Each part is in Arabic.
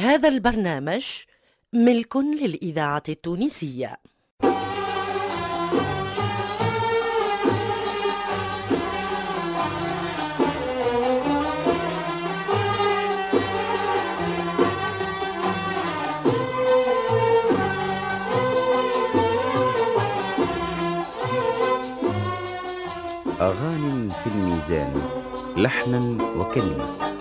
هذا البرنامج ملك للإذاعة التونسية. أغاني في الميزان لحنا وكلمة.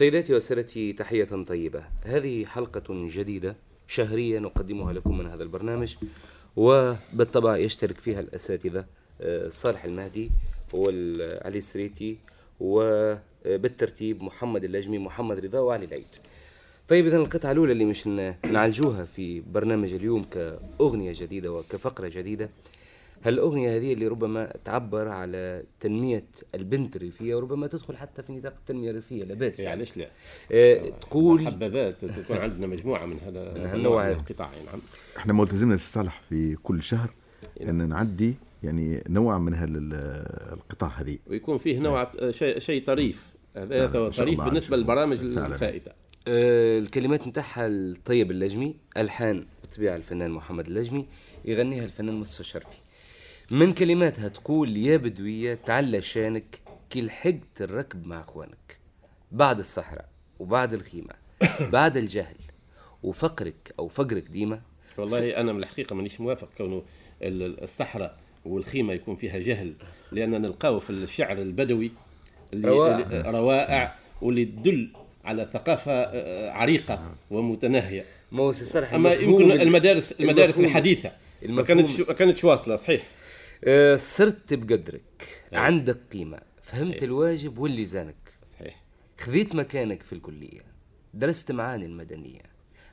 سيداتي وسادتي تحية طيبة. هذه حلقة جديدة شهرية نقدمها لكم من هذا البرنامج وبالطبع يشترك فيها الأساتذة آه، صالح المهدي وعلي السريتي وبالترتيب محمد اللجمي محمد رضا وعلي العيد. طيب إذا القطعة الأولى اللي مش نعالجوها في برنامج اليوم كأغنية جديدة وكفقرة جديدة هالأغنية هذه اللي ربما تعبر على تنمية البنت الريفية وربما تدخل حتى في نطاق التنمية الريفية لا بأس يعني. علاش لا؟ آه تقول حبذا تكون عندنا مجموعة من هذا من هالنوع هذا. القطاع نعم. إحنا ملتزمين سي صالح في كل شهر إن نعدي يعني نوع من هالقطاع هذه. ويكون فيه نوع شيء شيء طريف. هذا إن شاء طريف بالنسبة. للبرامج. الفائتة. آه الكلمات نتاعها الطيب اللجمي ألحان بالطبيعة الفنان محمد اللجمي يغنيها الفنان مصطفى شرفي. من كلماتها تقول يا بدوية تعلى شانك كي لحقت الركب مع أخوانك. بعد الصحراء وبعد الخيمة بعد الجهل وفقرك أو فقرك ديما. والله أنا من الحقيقة مانيش موافق كونه ال- الصحراء والخيمة يكون فيها جهل لأن نلقاه في الشعر البدوي اللي روائع. روائع واللي تدل على ثقافة آه، عريقة ومتناهية. ما هو أما يمكن ال- المدارس المدارس الحديثة. ما كانتش ما كانتش واصلة صحيح. آه، صرت بقدرك. أي. عندك قيمة. فهمت أي. الواجب واللي زانك. صحيح. خذيت مكانك في الكلية. درست معاني المدنية.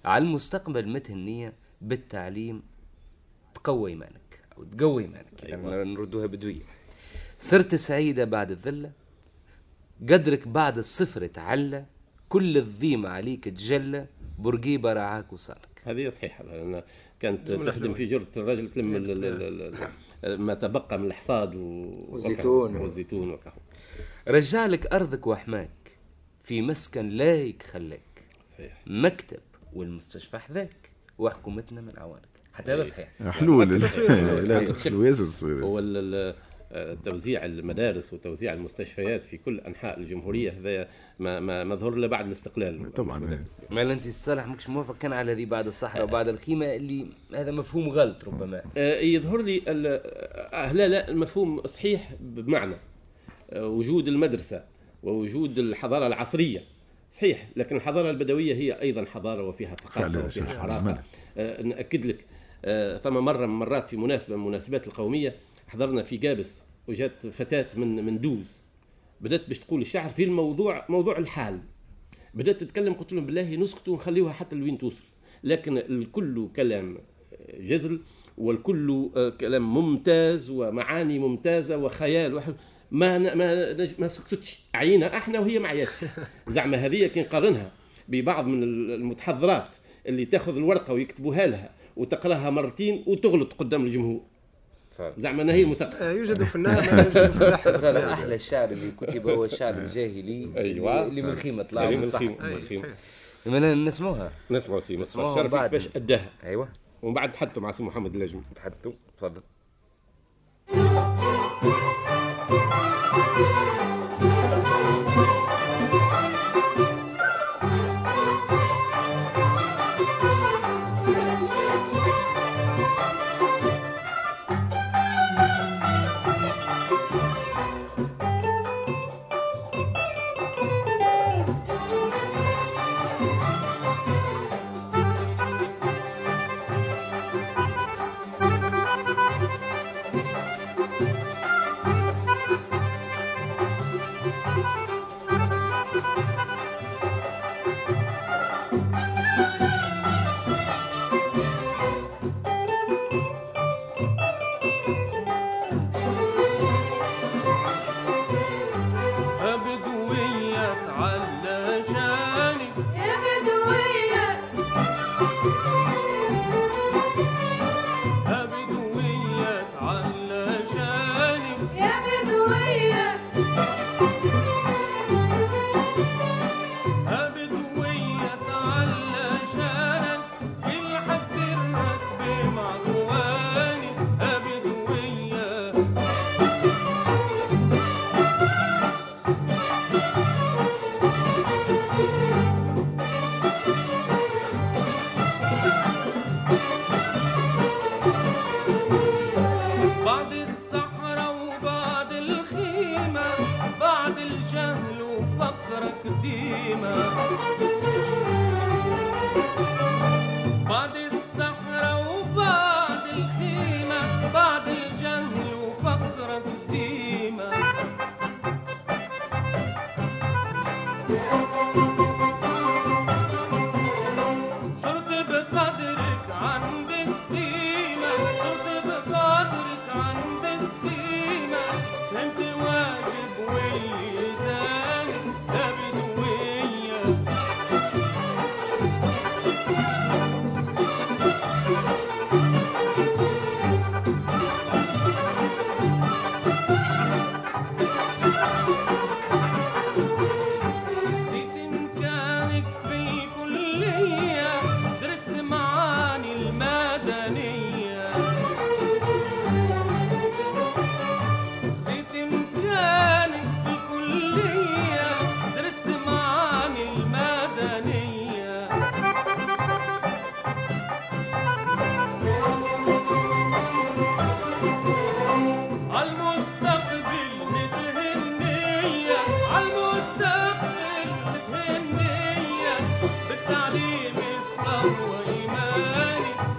على المستقبل متهنية بالتعليم. تقوي إيمانك. أو تقوي إيمانك. أيوة. يعني نردوها بدوية. صرت سعيدة بعد الذلة. قدرك بعد الصفر تعلى. كل الضيمة عليك تجلى. برقيبة رعاك وصالك هذه صحيحة. لأن كانت تخدم في جرة الرجل تلم ال- ال- ال- ال- ما تبقى من الحصاد و- والزيتون. وكهو. والزيتون وكهو رجع لك أرضك وحماك في مسكن لايك خلاك صحيح مكتب والمستشفى حذاك وحكومتنا من عوانك حتى هذا. صحيح حلول التصوير. لا حلو ياسر. آه، توزيع المدارس وتوزيع المستشفيات في كل أنحاء الجمهورية هذا ما ما ما ظهر إلا بعد الاستقلال. طبعا. ما أنت صالح ماكش موافق كان على ذي بعد الصحراء وبعد الخيمة اللي هذا مفهوم غلط ربما. آه، يظهر لي ال- آه، لا لا المفهوم صحيح بمعنى. آه، وجود المدرسة ووجود الحضارة العصرية. صحيح لكن الحضارة البدوية هي أيضا حضارة وفيها ثقافة وفيها حراقه؟ آه، ناكد لك. آه، ثم مرة من مرات في مناسبة من المناسبات القومية حضرنا في قابس وجات فتاة من من دوز. بدأت باش تقول الشعر في الموضوع موضوع الحال. بدأت تتكلم قلت لهم بالله نسكتوا ونخليوها حتى لوين توصل. لكن الكل كلام جزل والكل آه، كلام ممتاز ومعاني ممتازة وخيال واحد ما ن- ما ما سكتتش. عيينا أحنا وهي ما عياتش زعما هذه كي نقارنها ببعض من المتحضرات اللي تاخذ الورقة ويكتبوها لها وتقراها مرتين وتغلط قدام الجمهور. زعما هي المثقف. آه، يوجد في النهر ما يوجد صالح أحلى الشعر اللي كتب هو الشعر الجاهلي أيوة. اللي من خيمة طلع اللي من من الخيمة. صحيح. لما نسمعوها. نسمعوا سي مصطفى الشرفي. كيفاش اداها أيوه. ومن بعد تحدثوا مع سي محمد اللجمي تحدثوا. تفضل.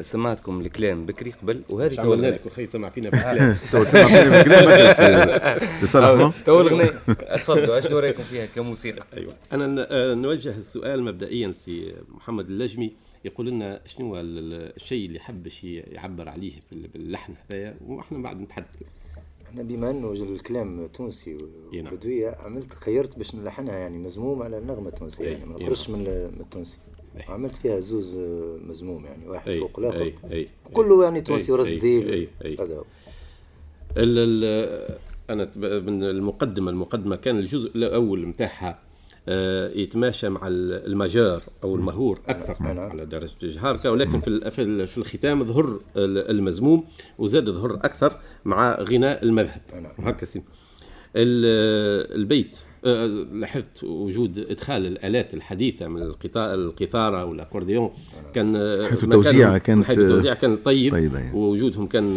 سمعتكم الكلام بكري قبل وهذه تو عملنا. لك وخي سمع فينا بالكلام. تو سمع بالكلام لصالحنا تو الغنية تفضلوا اشنو رأيكم فيها كموسيقى؟ أيوه. أنا آه، نوجه السؤال مبدئيا سي محمد اللجمي. يقول لنا شنو هو ال- ال- الشيء اللي حب شي يعبر عليه بال- باللحن هذايا وإحنا بعد نتحدث. إحنا بما إنه الكلام تونسي نعم. وبدوية عملت خيرت باش نلحنها يعني مزموم على النغمة التونسية أي، يعني ما نخرجش نعم. من التونسي. أي. عملت فيها زوز آه، مزموم يعني واحد اي فوق الآخر اي اي كله يعني تونسي أي، ورز أي، ديل أي، أي. هذا هو ال ال أنا من المقدمة المقدمة كان الجزء الأول نتاعها آه، يتماشى مع ال- المجار أو المهور أكثر نعم. على درجة الجهار ولكن في في ال- في الختام ظهر ال- المزموم وزاد ظهر أكثر مع غناء المذهب نعم. هكا البيت لاحظت وجود إدخال الآلات الحديثة من القطار القيثاره والاكورديون كان حيث توزيعها كانت، حيث التوزيع كان طيب طيبة يعني. ووجودهم كان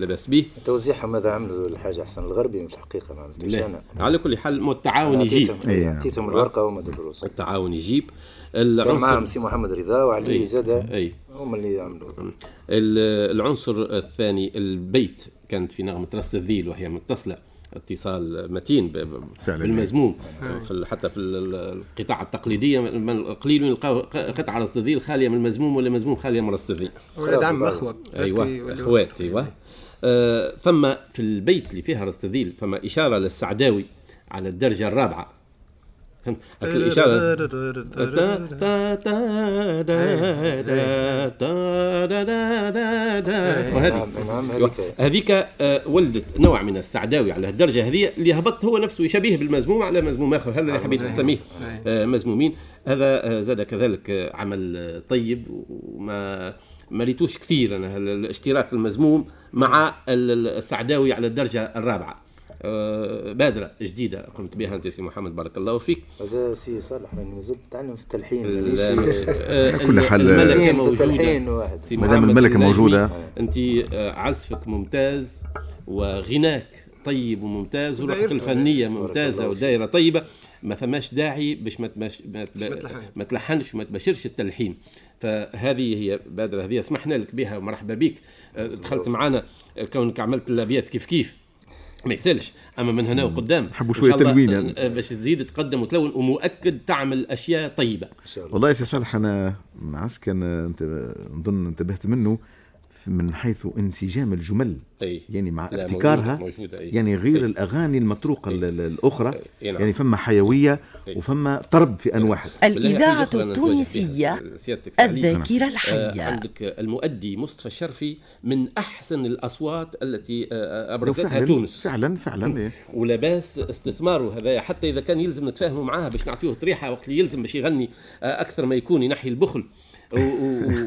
لباس به. توزيعها ماذا عملوا؟ الحاجة أحسن الغربي في الحقيقة ما عملتوش لا. أنا. على كل حال مو التعاون يجيب. إيه. أعطيتهم الورقة وهم الدروس التعاون يجيب. كان العنصر سي محمد رضا وعلي أي. زاد اي هم اللي عملوا. ال- العنصر الثاني البيت كانت في نغمة راس الذيل وهي متصلة. اتصال متين. بالمزموم. في حتى في ال- ال- القطاع التقليدية من قليل يلقاو قطعه رصديل خالية من المزموم ولا مزموم خالية من رصديل ولاد عم اخوه أيوه أخوات أيوه. آه ثم في البيت اللي فيها رستذيل ثم إشارة للسعداوي على الدرجة الرابعة. فهمت الاشاره. هذيك ولدت نوع من السعداوي على الدرجه هذه اللي هبط هو نفسه يشبيه بالمزموم على مزموم اخر هذا اللي حبيت نسميه مزمومين هذا زاد كذلك عمل طيب وما ما ريتوش كثير أنا الاشتراك المزموم مع ال- ال- السعداوي على الدرجه الرابعه بادرة جديدة قمت بها أنت سي محمد بارك الله فيك. هذا سي صالح راني مازلت نتعلم في التلحين. ال- مانيش آه، كل حال- الملكة موجودة. التلحين واحد. سي مادام النجمي، موجودة. أنت آه، عزفك ممتاز وغناك طيب وممتاز ورؤيتك ودايرته. الفنية ممتازة الله ودايرة طيبة. ما ثماش داعي باش ما تمش... ما, تب... ما تلحنش. ما تلحنش وما تبشرش التلحين. فهذه هي بادرة هذه سمحنا لك بها ومرحبا بك. آه، دخلت معنا آه، كونك عملت الابيات كيف كيف. ما يسالش أما من هنا وقدام نحبوا الله، تلوين يعني. آه، باش تزيد تقدم وتلون ومؤكد تعمل أشياء طيبة. والله يا سي صالح أنا ما عرفتش كان انت نظن انتبهت منه. من حيث انسجام الجمل أي يعني مع لا، ابتكارها موجودة- موجودة، أي. يعني غير أي. الأغاني المطروقة ال- ال- الأخرى أي نعم. يعني فما حيوية أي. وفما طرب في أن واحد التونسية فيها. سيادتك سعيد. الذاكرة آه، الحية عندك المؤدي مصطفى الشرفي من أحسن الأصوات التي آه، أبرزتها فعلا تونس فعلا فعلا إيه. ولباس استثماره هذا حتى إذا كان يلزم نتفاهموا معاه باش نعطيه طريحة وقت اللي يلزم باش يغني آه، أكثر ما يكون ينحي البخل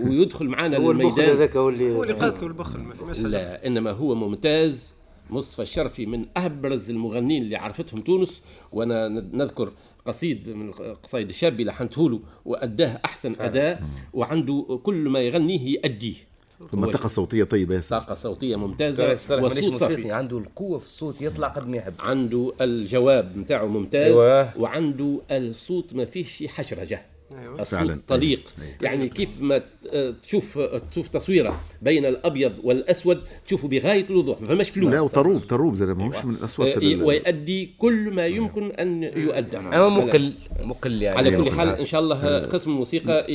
ويدخل معنا هو البخل للميدان. هذاك هو اللي هو اللي قاتلوا البخل ما حاجة. لا إنما هو ممتاز مصطفى الشرفي من أبرز المغنين اللي عرفتهم تونس وأنا نذكر قصيد من قصايد الشاب اللي لحنته له وأداه أحسن أداء وعنده كل ما يغنيه يأديه ثم هو طاقه صوتية طيبة يا سيدي. طاقه صوتية ترى ممتازه الصراحة مانيش وصوت صافي عنده القوة في الصوت يطلع قد ما يحب. عنده الجواب نتاعو ممتاز أيوة. وعنده الصوت ما فيهش حشرجة. أيوة. فعلاً. طليق. أيوة. يعني كيف ما آه، تشوف تشوف تصويره بين الأبيض والأسود تشوفه بغاية الوضوح ما فماش flou. لا وطروب طروب زي ماهوش من الاصوات آه، ال- ويؤدي كل ما يمكن أن يؤدى أما مقل مقل يعني. على كل مقل. حال إن شاء الله قسم الموسيقى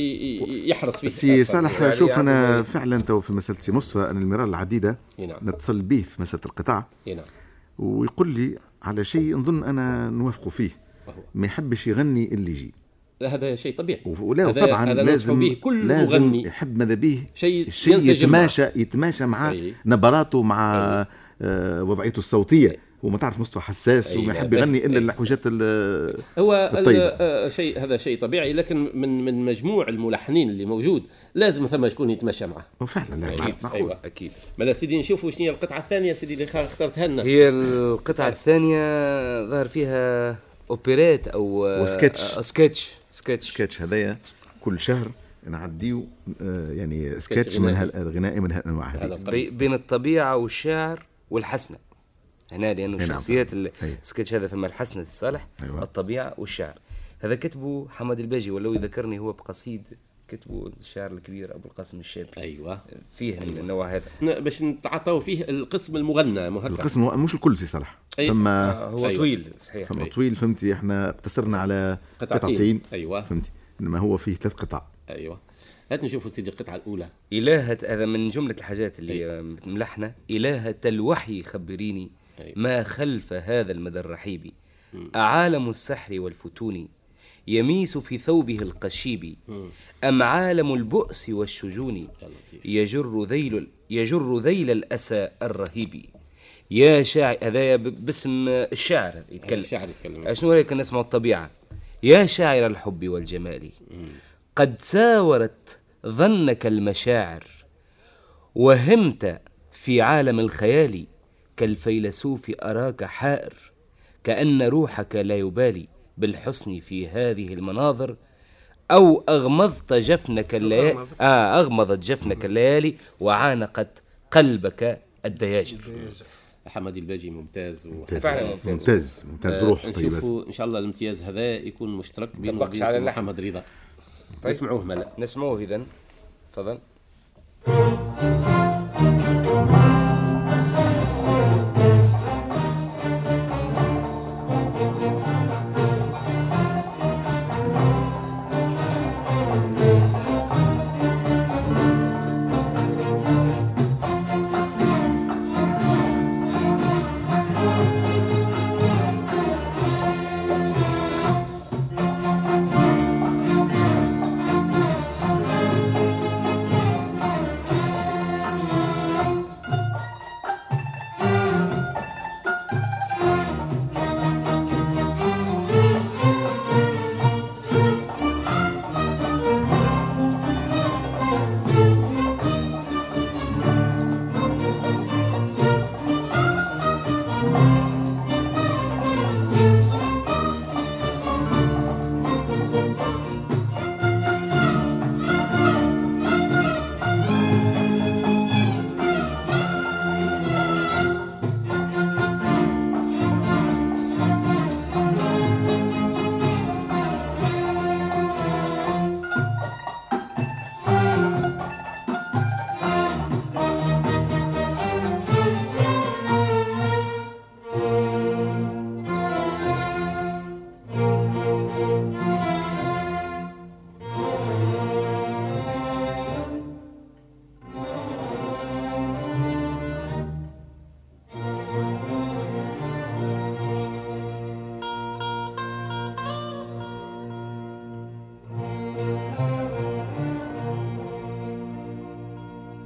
يحرص فيه. سي صالح يعني شوف أنا فعلا تو في مسألة سي مصطفى أنا المرات العديدة إي نعم. نتصل به في مسألة القطاع. إي نعم. ويقول لي على شيء نظن أنا نوافقه فيه. ما يحبش يغني اللي يجي. هذا شيء طبيعي ولا هذا- طبعا هذا لازم به كل لازم مغني يحب ماذا به شيء ينسجم يتماشى يتماشى مع أي. نبراته مع آه، وضعيته الصوتية وما تعرف مصطفى حساس أي، وما يحب. يغني إلا أي. الحاجات ال- هو الطيبة. آه، شيء هذا شيء طبيعي لكن من من مجموع الملحنين اللي موجود لازم ثم شكون يتمشى معه وفعلا لا أكيد معقول. أيوة. أكيد ما لا سيدي نشوفوا شنو هي القطعة الثانية سيدي اللي اخترتها لنا هي القطعة الثانية ظهر فيها أوبريت أو وسكتش. آه، سكتش سكتش سكتش هذايا كل شهر نعديو آه، يعني سكتش من غنائي. هالغنائي من هالانواع هذه بين الطبيعة والشعر والحسنة هنا نعم. الشخصيات أي. السكتش هذا ثم الحسنة الصالح أيوة. الطبيعة والشعر هذا كتبه حمد الباجي ولو يذكرني هو بقصيد كتبه الشاعر الكبير أبو القاسم الشابي أيوه. فيه النوع هذا. باش نتعاطوا فيه القسم المغنى مو هكا القسم هو مش الكل سي صلاح. أي. فما آه، هو أيوة. طويل صحيح. فما أي. طويل فهمتي؟ إحنا اقتصرنا على قطعتين. قطعتين. أيوة. فهمتي؟ إنما هو فيه ثلاث قطع. أيوه. هات نشوفوا سيدي القطعة الأولى. إلهة هذا من جملة الحاجات اللي ملحنة إلهة الوحي خبريني أي. ما خلف هذا المدى الرحيب. أعالم السحر والفتون. يميس في ثوبه القشيب. أم عالم البؤس والشجون؟ يجر ذيل يجر ذيل الأسى الرهيب. يا شاعر هذا باسم الشاعر يتكلم. الشاعر يتكلم. شنو رأيك نسمع الطبيعة؟ يا شاعر الحب والجمال. قد ساورت ظنك المشاعر وهمت في عالم الخيال كالفيلسوف أراك حائر كأن روحك لا يبالي. بالحسن في هذه المناظر أو أغمضت جفنك الليالي أغمض. آه أغمضت جفنك الليالي وعانقت قلبك الدياجر. حمد الباجي ممتاز ممتاز. ممتاز. ممتاز. ممتاز. آه، روح طيب نشوفوا إن شاء الله الامتياز هذا يكون مشترك بين على. محمد رضا. طيب. نسمعوه ملا نسمعوه إذن. تفضل.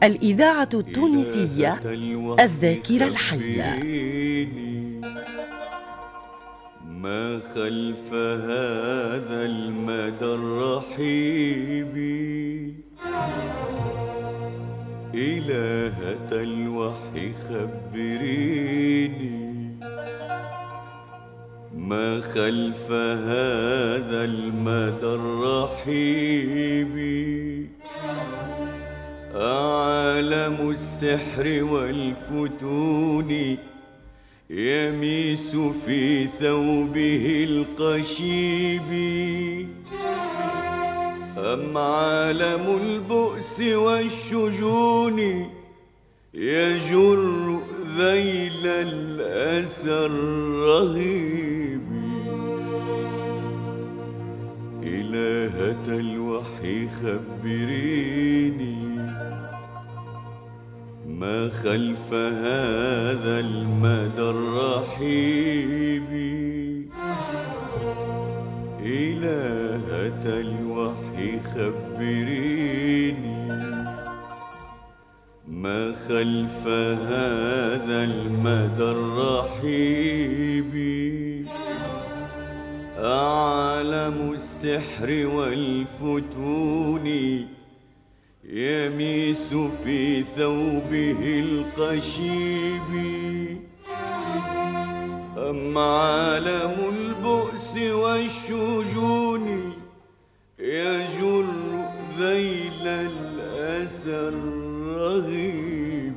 الإذاعة التونسية الذاكرة الحية. ما خلف هذا والفتون يميس في ثوبه القشيب. أم عالم البؤس والشجون يجر ذيل الأسى الرهيب. إلهة الوحي خبريني. ما خلف هذا المدى الرحيب إلهة الوحي خبريني. ما خلف هذا المدى الرحيب أعلم السحر والفتون. يميس في ثوبه القشيب. أم عالم البؤس والشجون يجر ذيل الأسى الرغيب.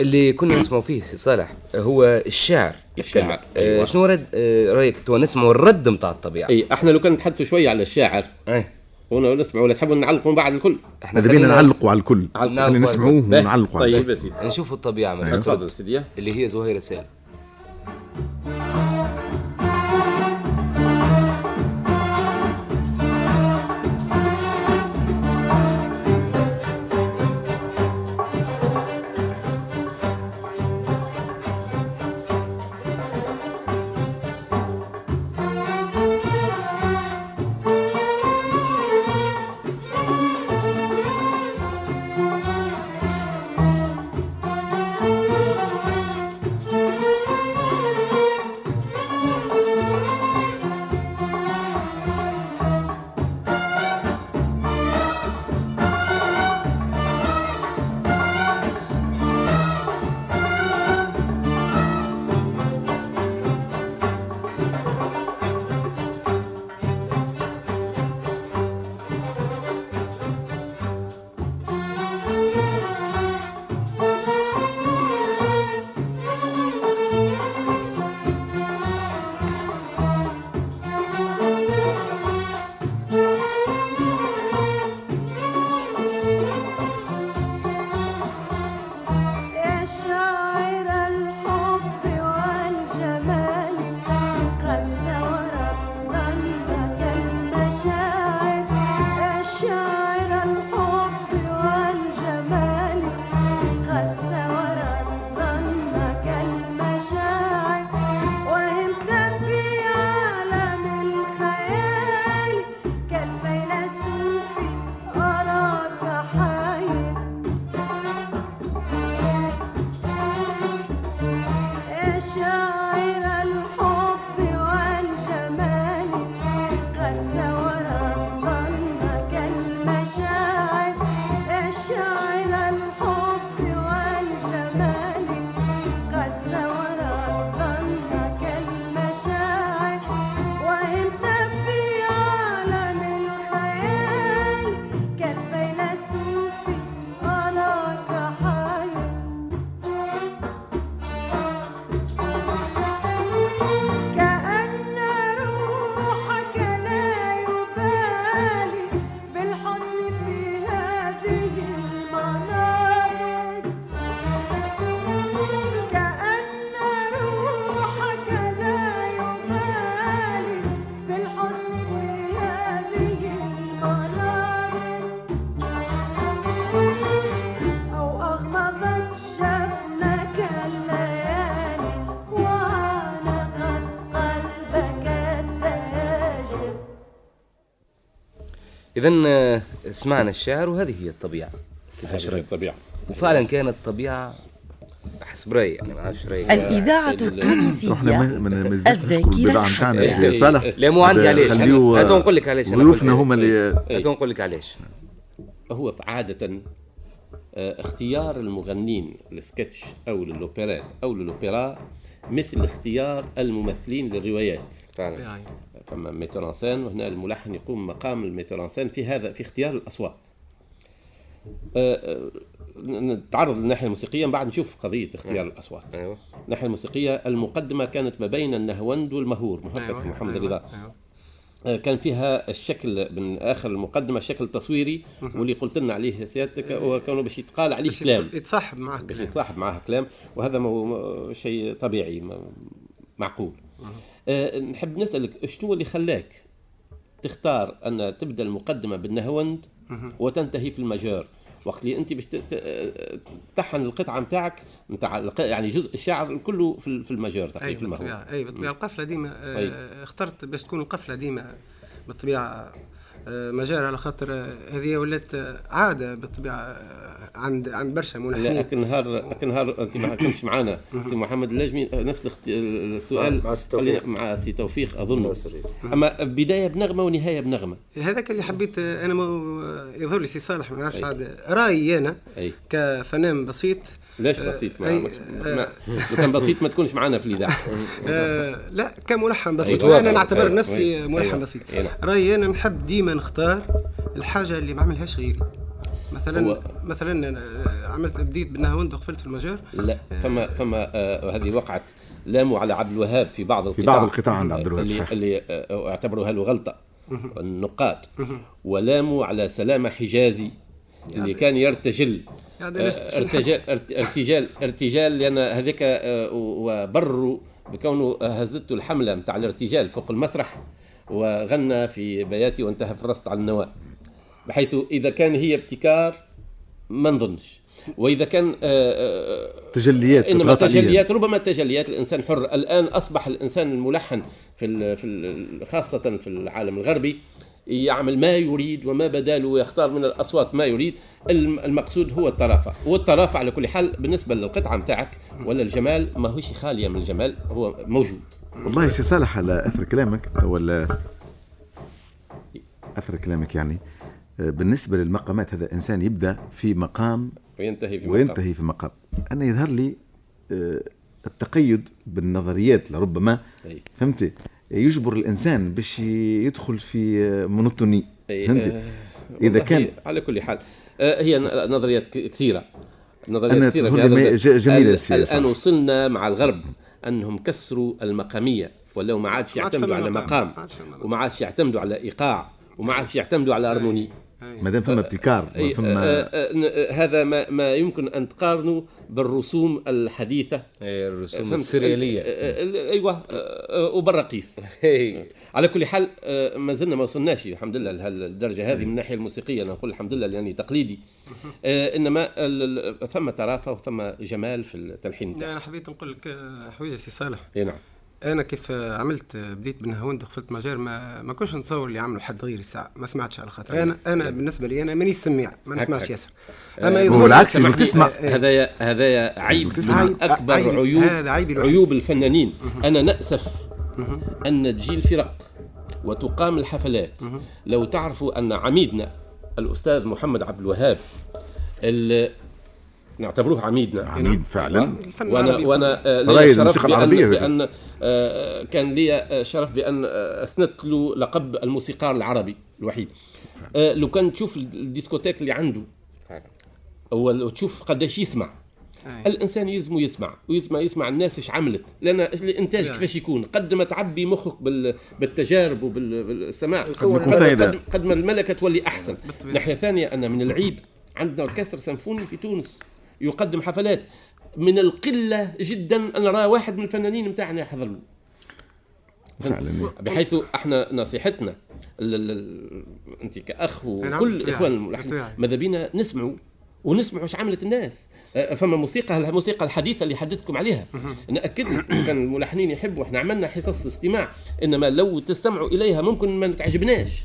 اللي كنا نسمعوا فيه سي صالح هو الشعر. الشعر، يتكلم. أيوة. آه، شنو رد آه، رأيك؟ تو نسمعوا الرد نتاع الطبيعة. إي إحنا لو كان نتحدثوا شوية على الشاعر إيه. هنا نسمع ولا تحبوا نعلقوا من بعد الكل. إحنا خلينا نعلقوا على الكل. على نسمعوه باهي. ونعلقوا عليه طيب يا سيدي. نشوفوا الطبيعة من تفضل. سيدي. اللي هي زهيره سالم التاجر اذا سمعنا الشعر وهذه هي الطبيعة. كيفاش هذه رد الطبيعة. وفعلا كانت طبيعه حسب رايي يعني ما عرفش رايي الإذاعة ال- التونسية إحنا ما ما ما نزلتش نشكروا الذاكرة البضاعه نتاعنا الحية. يا صالح. لا مو عندي علاش خليو- هاتو نقول لك علاش ضيوفنا هما اللي هاتو نقول لك علاش هو عادة آه، اختيار المغنين للسكتش أو للأوبرات أو للأوبرا مثل اختيار الممثلين للروايات. فعلا. يعني فما ميتورانسان وهنا الملحن يقوم مقام الميتورانسان في هذا في اختيار الأصوات. آه، آه، نتعرض للناحية الموسيقية من بعد نشوف قضية اختيار الأصوات. أيوه. الناحية الموسيقية المقدمة كانت ما بين النهوند والمهور. مهندس أيوة، محمد أيوة، رضا. أيوة. آه، كان فيها الشكل من آخر المقدمة الشكل تصويري واللي قلت لنا عليه سيادتك هو كانوا باش يتقال عليه باش كلام. يتص- يتصاحب معك باش يتصاحب معها كلام وهذا شيء طبيعي معقول. أه نحب نسألك شنو اللي خلاك تختار أن تبدأ المقدمة بالنهوند وتنتهي في المجار وقت اللي أنت باش ت- ت- تحن القطعه نتاعك نتاع يعني جزء الشعر كله في ال- في المجار تقريبا في المهور بالطبيعه اي بالطبيعة. القفلة ديما. آه، اخترت باش تكون القفلة ديما بالطبيعة مجال على خاطر هذه ولات عادة بالطبيعة عند عند برشا لا ملحنين لكن نهار لكن نهار انت ما كنتش معنا سي محمد اللجمي نفس السؤال. مع سي توفيق. مع سي توفيق أظن. أما بداية بنغمة ونهاية بنغمة. هذاك اللي حبيت أنا يظهر لي سي صالح ما نعرفش. عاد. رأيي أنا كفنان بسيط ليش آه، بسيط؟ ما, آه، ما لو كان بسيط ما تكونش معنا في الإذاعة. آه لا كملحن بسيط. أيوة. وأنا نعتبر أيوة. نفسي أيوة. ملحن. بسيط. رأيي أنا نحب ديما نختار الحاجة اللي ما عملهاش غيري. مثلا هو- مثلا أنا عملت بديت بالنهاوند وقفلت في المجار لا فما فما آه هذه وقعت. لاموا على عبد الوهاب في بعض في القطع بعض القطع عند عبد الوهاب، اللي, صح. اللي آه اعتبروها له غلطه النقاد. ولاموا على سلامة حجازي اللي كان يرتجل آه، ارتجال ارت- ارتجال ارتجال لأن هذاك آه، وبروا بكونه هزته الحملة نتاع الارتجال فوق المسرح وغنى في بياتي وانتهى في الرصد على النواة. بحيث إذا كان هي ابتكار ما نظنش. وإذا كان آه، آه، تجليات إنما. تجليات ربما تجليات الإنسان حر. الآن أصبح الإنسان الملحن في في خاصة في العالم الغربي. يعمل ما يريد وما بداله يختار من الأصوات ما يريد. الم- المقصود هو الطرافة. والطرافه على كل حال بالنسبة للقطعة نتاعك ولا الجمال ما هوش خالية من الجمال هو موجود. والله سي صالح على أثر كلامك ولا أثر كلامك يعني بالنسبة للمقامات هذا إنسان يبدأ في مقام وينتهي في وينتهي في مقام. أنا يظهر لي آه، التقيد بالنظريات لربما. فهمتي؟ يجبر الإنسان باش يدخل في آه، monotonie. أي، فهمتي آه، إذا والله كان- على كل حال. آه، هي نظريات كثيرة. نظريات كثيرة تقول في لي هذا ما- الباب. ج- جميلة ال- سي الآن. وصلنا مع الغرب أنهم كسروا المقامية ولاو ما عادش يعتمدوا على مقام، وما عادش يعتمدوا على إيقاع وما عادش يعتمدوا على هارموني ما دام فما ابتكار ما فما آه، ن- آه، هذا ما ما يمكن أن تقارنه بالرسوم الحديثة. الرسوم؟ السرياليه أيوه وبالرقيص. على كل حال ما زلنا ما وصلناش الحمد لله لهالدرجه هذه من الناحية الموسيقية. أنا نقول الحمد لله لأني تقليدي. إنما ثم ترافة وثم جمال في التلحين. أنا حبيت نقول لك حويجة سي صالح. أي نعم. أنا كيف عملت بديت بالنهاوند وقفلت مجار ما ما كنتش نتصور اللي عملوا حد غير الساعة ما سمعتش على خاطر أنا أنا بالنسبة لي أنا مانيش سميع ما نسمعش. ياسر. آه، يظهر هو لي العكس، سمعني، إنك تسمع. آه، آه، هذايا هذايا عيب. من أكبر عيب- عيوب الوحيد. عيوب الفنانين. أنا نأسف أن تجي الفرق وتقام الحفلات. لو تعرفوا أن عميدنا الأستاذ محمد عبد الوهاب ال- نعتبروه عميدنا. عميد فعلا؟ وأنا وأنا لي شرف الموسيقى بان آه، كان لي آه، شرف بأن آه، اسندت له لقب الموسيقار العربي الوحيد. لو كان تشوف الديسكوتيك اللي عنده فعلا. هو تشوف قداش يسمع. أي. الإنسان يلزمه يسمع ويسمع يسمع الناس إيش عملت. لأن الإنتاج يعني. كيفاش يكون؟ قد ما تعبي مخك بال... بالتجارب وبالسماع قد, يكون قد, فايدة. قد, قد ما الملكة تولي أحسن. ناحية ثانية ان من العيب عندنا أوركسترا سيمفوني في تونس. يقدم حفلات. من القلة جدا أن نرى واحد من الفنانين نتاعنا يحضر له. فعلا بحيث إحنا نصيحتنا ال- ال- ال- أنت كأخ وكل إخوان الملحن بالطبيعة. ماذا بينا نسمعوا ونسمعوا إيش عملت الناس؟ فما موسيقى الموسيقى الحديثة اللي حدثتكم عليها. نأكد لك كان الملحنين يحبوا إحنا عملنا حصص استماع إنما لو تستمعوا إليها ممكن ما تعجبناش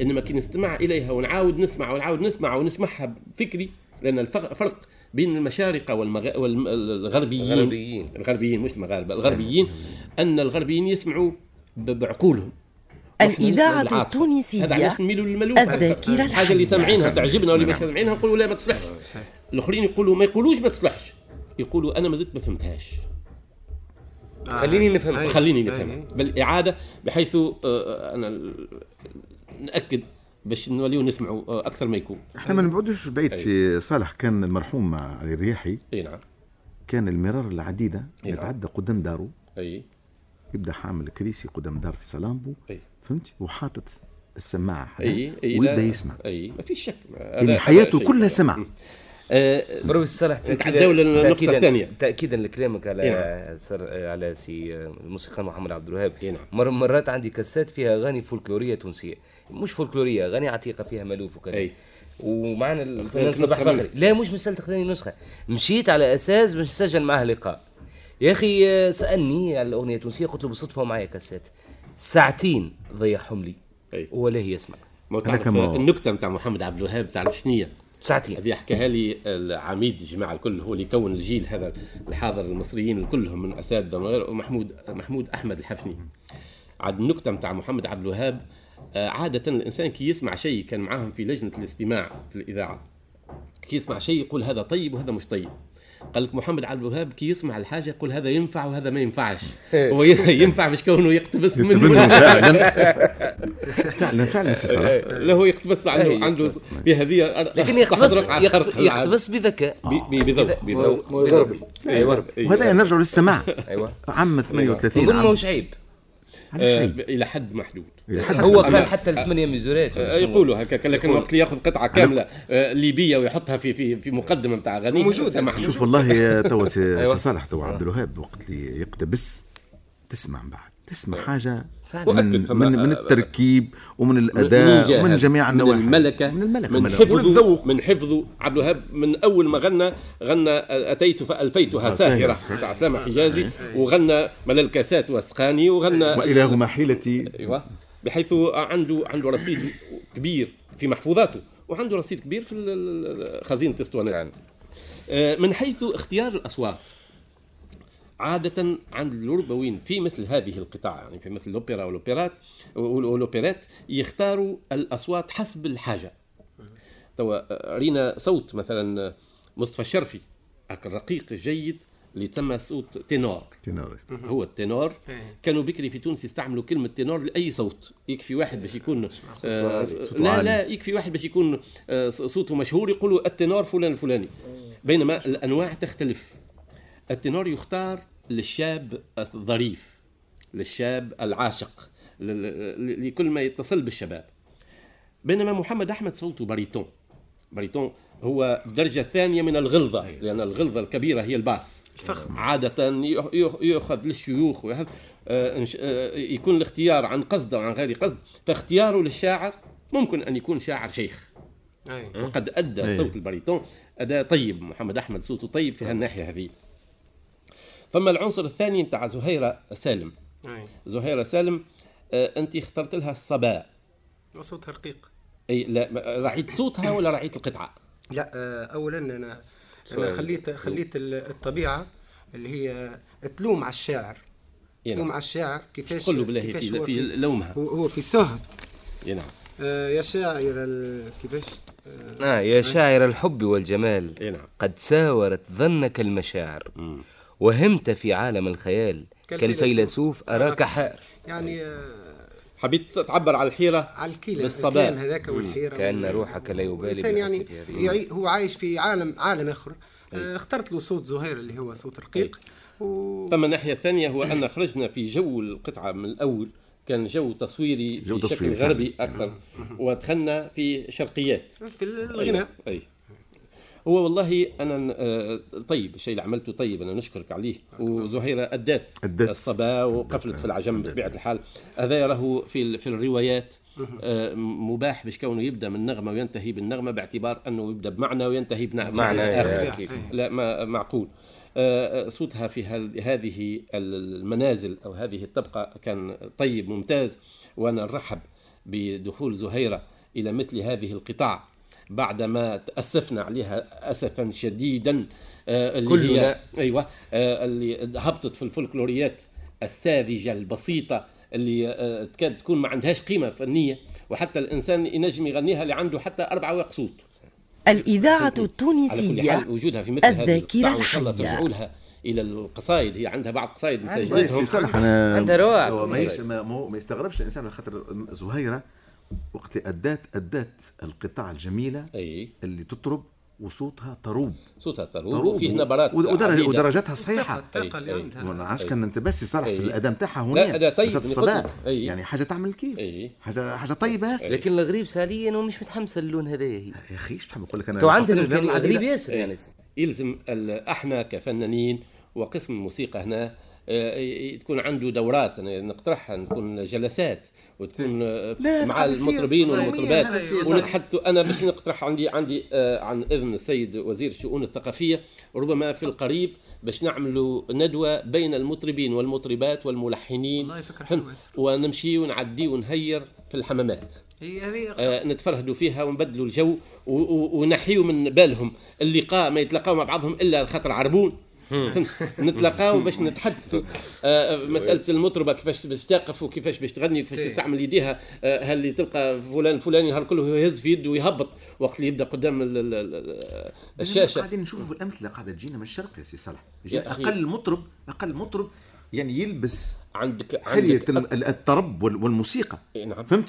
إنما كي نستمع إليها ونعاود نسمع ونعاود نسمع ونسمعها بفكري لأن الفرق فرق بين المشارقه والمغ... والغربيين الغربيين. الغربيين مش المغاربة الغربيين أن الغربيين يسمعوا ب- بعقولهم الإذاعة بالعاطفة. هذا علاش نميلوا للملوك الذاكرة الحاجة اللي. سامعينها تعجبنا واللي ما سامعينها نقولوا لا ما تصلحش الآخرين يقولوا ما يقولوش ما تصلحش يقولوا أنا ما زلت ما فهمتهاش خليني نفهم. أي. خليني أي. نفهمها بالإعادة بحيث آه، أنا ال- نأكد باش نوليو نسمعوا آه، أكثر ما يكون. إحنا ما نبعدوش بعيد. سي صالح. كان المرحوم علي الرياحي أي نعم. كان المرار العديدة نعم. يتعدى قدام داره أي. يبدأ حامل كريسي قدام دار في سلامبو. أي. فهمت؟ وحاطط السماعة أي. أي. ويبدأ يسمع. أي. ما فيش شك. يعني حياته كلها سمع آه، بروفيس صالح نتعداو للنقطة تأكيداً- الثانية. تاكيدا لكلامك على إيه سر على سي الموسيقار محمد عبد الوهاب إيه نعم. مر مرات عندي كاسات فيها أغاني فولكلورية تونسية مش فولكلورية أغاني عتيقة فيها ملوف وكذا أي. ومعنا الفنان صباح فخري لا مش مسألة خذالي نسخة مشيت على أساس باش نسجل معاه لقاء يا أخي آه، سألني على الأغنية التونسية قلت له بالصدفة ومعايا كاسات ساعتين ضيعهم لي أي. ولا هي يسمع. النكتة نتاع محمد عبد الوهاب تعرف شنو هي؟ ساعتين. هذه حكاها لي العميد الجماعه الكل هو اللي كون الجيل هذا الحاضر المصريين كلهم من أساتذة ومحمود محمود أحمد الحفني. عاد النكتة نتاع محمد عبد الوهاب آه، عادة الإنسان كي يسمع شيء كان معاهم في لجنة الاستماع في الإذاعة كي يسمع شيء يقول هذا طيب وهذا مش طيب. قال لك محمد عبد الوهاب كي يسمع الحاجة يقول هذا ينفع وهذا ما ينفعش. هو ي- ينفع مش كونه يقتبس منه. فعلا. فعلا صالح لا هو يقتبس عنده أي، عنده بهذه لكن يقتبس. يقتبس بذكاء. ب- بذوق بذوق أيوه وهذا نرجع للسماع. أيوة. عام 38 نظن عام. ماهوش عيب على آه، شيء. ب- إلى حد محدود إلى حد هو كان حتى الثمانية ميزورات آه، يقولوا هكاك لكن. وقت اللي ياخذ قطعة كاملة آه، ليبية ويحطها في في في مقدمة نتاع. سمح له. شوف والله توا سي أيوة. سي صالح توا عبد الوهاب وقت اللي يقتبس تسمع من بعد تسمع حاجة فعلا. من, من, من التركيب ومن من الأداء. ومن جميع من النواحي الملكة من الملكة من من حفظه الذوق من حفظه عبد الوهاب من أول ما غنى غنى أتيت فألفيتها آه، ساهرة. ساهرة. بتاع سلامه حجازي وغنى ملا الكاسات وسقاني وغنى وإلهما حيلتي. أيوه. بحيث عنده عنده رصيد كبير في محفوظاته وعنده رصيد كبير في ال- ال- خزينة أسطوانات. آه، من حيث اختيار الأصوات عادة عند الأوروبيين في مثل هذه القطاع يعني في مثل الأوبرا والأوبرات والأوبرات يختاروا الأصوات حسب الحاجة. توا رينا صوت مثلا مصطفى الشرفي الرقيق الجيد اللي تسمى صوت تينور. تنور هو التنور إيه. كانوا بكري في تونس يستعملوا كلمة تنور لأي صوت. يكفي واحد باش يكون آه لا. لا يكفي واحد باش يكون آه صوته مشهور يقولوا ال ténor فلان الفلاني. بينما الأنواع تختلف. ال ténor يختار للشاب الظريف للشاب العاشق لكل ما يتصل بالشباب. بينما محمد أحمد صوته baryton baryton هو الدرجة الثانية من الغلظة لأن الغلظة الكبيرة هي ال basse الفخم. يؤ- يؤخذ للشيوخ ويأخذ- آه، آه، يكون الاختيار عن قصد وعن غير قصد. فاختياره للشاعر ممكن أن يكون شاعر شيخ. أي. وقد أدى أي. صوت البريتون أداء طيب. محمد أحمد صوته طيب في هالناحية هذه. ثم العنصر الثاني نتاع زهيرة سالم. أي. زهيرة سالم آه، أنت اخترت لها الصباء. وصوتها رقيق. أي لا رعيت صوتها ولا رعيت القطعة؟ لا آه، اولا أنا أنا. خليت خليت ال- الطبيعة اللي هي تلوم على الشاعر. يا تلوم. على الشاعر كيفاش تقول له بالله؟ في, هو في لومها. هو هو في سهد يا نعم. آه، يا شاعر ال- كيفاش؟ آه، آه. يا شاعر الحب والجمال. نعم. قد ساورت ظنك المشاعر. مم. وهمت في عالم الخيال كالفيلسوف. أراك حائر يعني آه، حبيت تعبر على الحيرة؟ على الكلام بالصباح. الكلام هذاك والحيرة. كأن وال- روحك لا يبالي يعني يعي هو عايش في عالم عالم آخر. آه، اخترت له صوت زهير اللي هو صوت رقيق. و... ثم الناحية الثانية هو أن خرجنا في جو القطعة من الأول. كان جو تصويري جو في تصويري شكل غربي أكثر. ودخلنا في شرقيات. في الغناء. أي هو والله أنا آه، طيب الشيء اللي عملته طيب أنا نشكرك عليه. وزهيرة ادت أدت. الصبا وقفلت في العجم بطبيعة الحال. هذا له في ال- في الروايات آه، مباح باش كونه يبدأ من نغمة وينتهي بالنغمة باعتبار أنه يبدأ بمعنى وينتهي بمعنى معنى، اخر. لا ما معقول. آه، صوتها في هذه المنازل أو هذه الطبقة كان طيب ممتاز. وأنا نرحب بدخول زهيرة إلى مثل هذه القطاع. بعدما تأسفنا عليها اسفا شديدا آه، اللي كلنا. هي أيوه آه، اللي هبطت في الفولكلوريات الساذجة البسيطة اللي آه، تكاد تكون ما عندهاش قيمة فنية وحتى الإنسان ينجم يغنيها اللي عنده حتى أربع وقصوت الإذاعة على كل التونسية حال وجودها في مثل هذه الذاكرة الحية. ترجعوا لها إلى القصائد هي عندها بعض قصائد مسجلتهم عندها في ما, يستغربش الإنسان على خاطر زهيرة. وقت ادات ادات القطاع الجميلة أي. اللي تطرب وصوتها طروب صوتها طروب طروب وفيه نبرات ودرج. ودرجاتها صحيحة. الطاقة اللي أي- أي. عندها ما عادش كان انتبه سي صالح أي. في الاداء نتاعها هنا لا، أداء طيب، الصداع. أي. يعني حاجة تعمل كيف؟ أي. حاجة حاجة طيبة هسه لكن الغريب ساليا أنه مش متحمسه اللون هذايا هي. يا أخي إيش تحب نقول لك؟ أنا تو عندنا خاطر الأجيال غريب العديدة- ياسر. يعني يلزم إحنا كفنانين وقسم الموسيقى هنا آه، تكون عنده دورات. أنا نقترحها نكون جلسات. وتكون آه، لا، مع المطربين والمطربات. ونتحدثوا أنا باش نقترح عندي عندي آه، عن إذن السيد وزير الشؤون الثقافية. ربما في القريب باش نعملوا ندوة بين المطربين والمطربات والملحنين. والله ياسر. ونمشي ونعدي ونهير في الحمامات. هي آه، نتفرهدوا فيها ونبدلوا الجو ونحيوا من بالهم. اللقاء ما يتلاقاو مع بعضهم إلا خاطر عربون؟ نتلاقاو باش نتحدثوا آه، مسألة المطربة كيفاش باش تقف وكيفاش باش تغني وكيفاش تستعمل يديها آه، هل اللي تلقى فلان فلان نهار كله يهز في يده ويهبط وقت اللي يبدأ قدام ال- ال- ال- الشاشة. قاعدين نشوفوا الامثله قاعدة تجينا من الشرق يا سي صالح. أقل مطرب أقل مطرب يعني يلبس عندك عندك ال- الطرب وال- والموسيقى. نعم. فهمت؟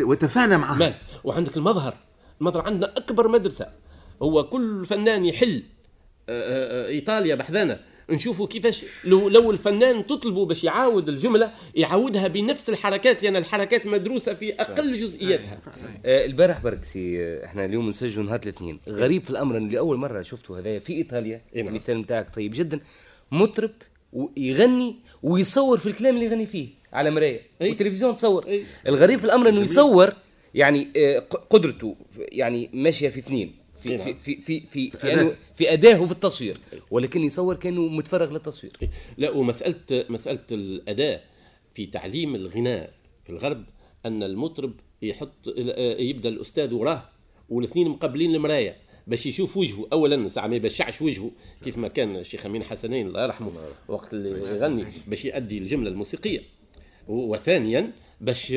ويتفانى معها وعندك المظهر. المظهر عندنا أكبر مدرسة. هو كل فنان يحل. إيطاليا بحذانا. نشوفوا كيفاش لو لو الفنان تطلبوا باش يعاود الجملة يعاودها بنفس الحركات لأن الحركات مدروسة في أقل جزئياتها. آه، البارح بركسي آه، إحنا اليوم نسجل نهار الاثنين. غريب في الأمر انه لأول مرة شفته هذايا في إيطاليا إيه نعم. المثال نتاعك طيب جدا مطرب ويغني ويصور في الكلام اللي يغني فيه على مراية. أي. والتلفزيون تصور. أي. الغريب في الأمر إنه يصور يعني آه، قدرته يعني ماشية في اثنين. في إيه في نعم. في في في, في, أنه في أداة في التصوير. ولكن يصور كأنه متفرغ للتصوير. لا ومساله مسألة الاداء في تعليم الغناء في الغرب أن المطرب يحط آه، يبدأ الأستاذ وراه والاثنين مقابلين المراية باش يشوف وجهه. اولا ساعة ما يبشعش وجهه كيف ما كان الشيخ أمين حسنين الله يرحمه وقت اللي يغني باش يؤدي الجملة الموسيقية. وثانيا باش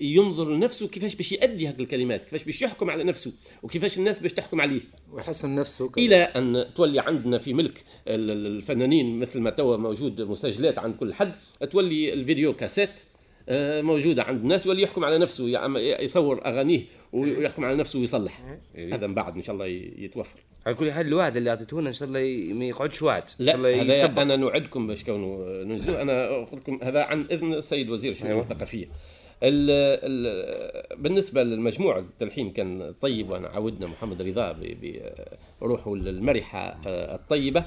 ينظر لنفسه كيفاش باش يؤدي هذه الكلمات كيفاش باش يحكم على نفسه وكيفاش الناس باش تحكم عليه. ويحسن نفسه كذا. إلى أن تولي عندنا في ملك ال- ال- الفنانين مثل ما توا موجود مسجلات عند كل حد تولي الفيديو كاسيت آه، موجودة عند الناس واللي يحكم على نفسه يصور أغانيه ويحكم على نفسه ويصلح. هذا من بعد إن شاء الله يتوفر. على كل حال الوعد اللي اعطيته لنا إن شاء الله ما يقعدش وعد. لا شاء الله هذا. أنا نوعدكم باش كونوا ننجزوه أنا قلت لكم هذا عن إذن السيد وزير الشؤون أيوة. الثقافيه ال ال بالنسبة للمجموع التلحين كان طيب وأنا عودنا محمد رضا بروحه المرحه آه، الطيبة.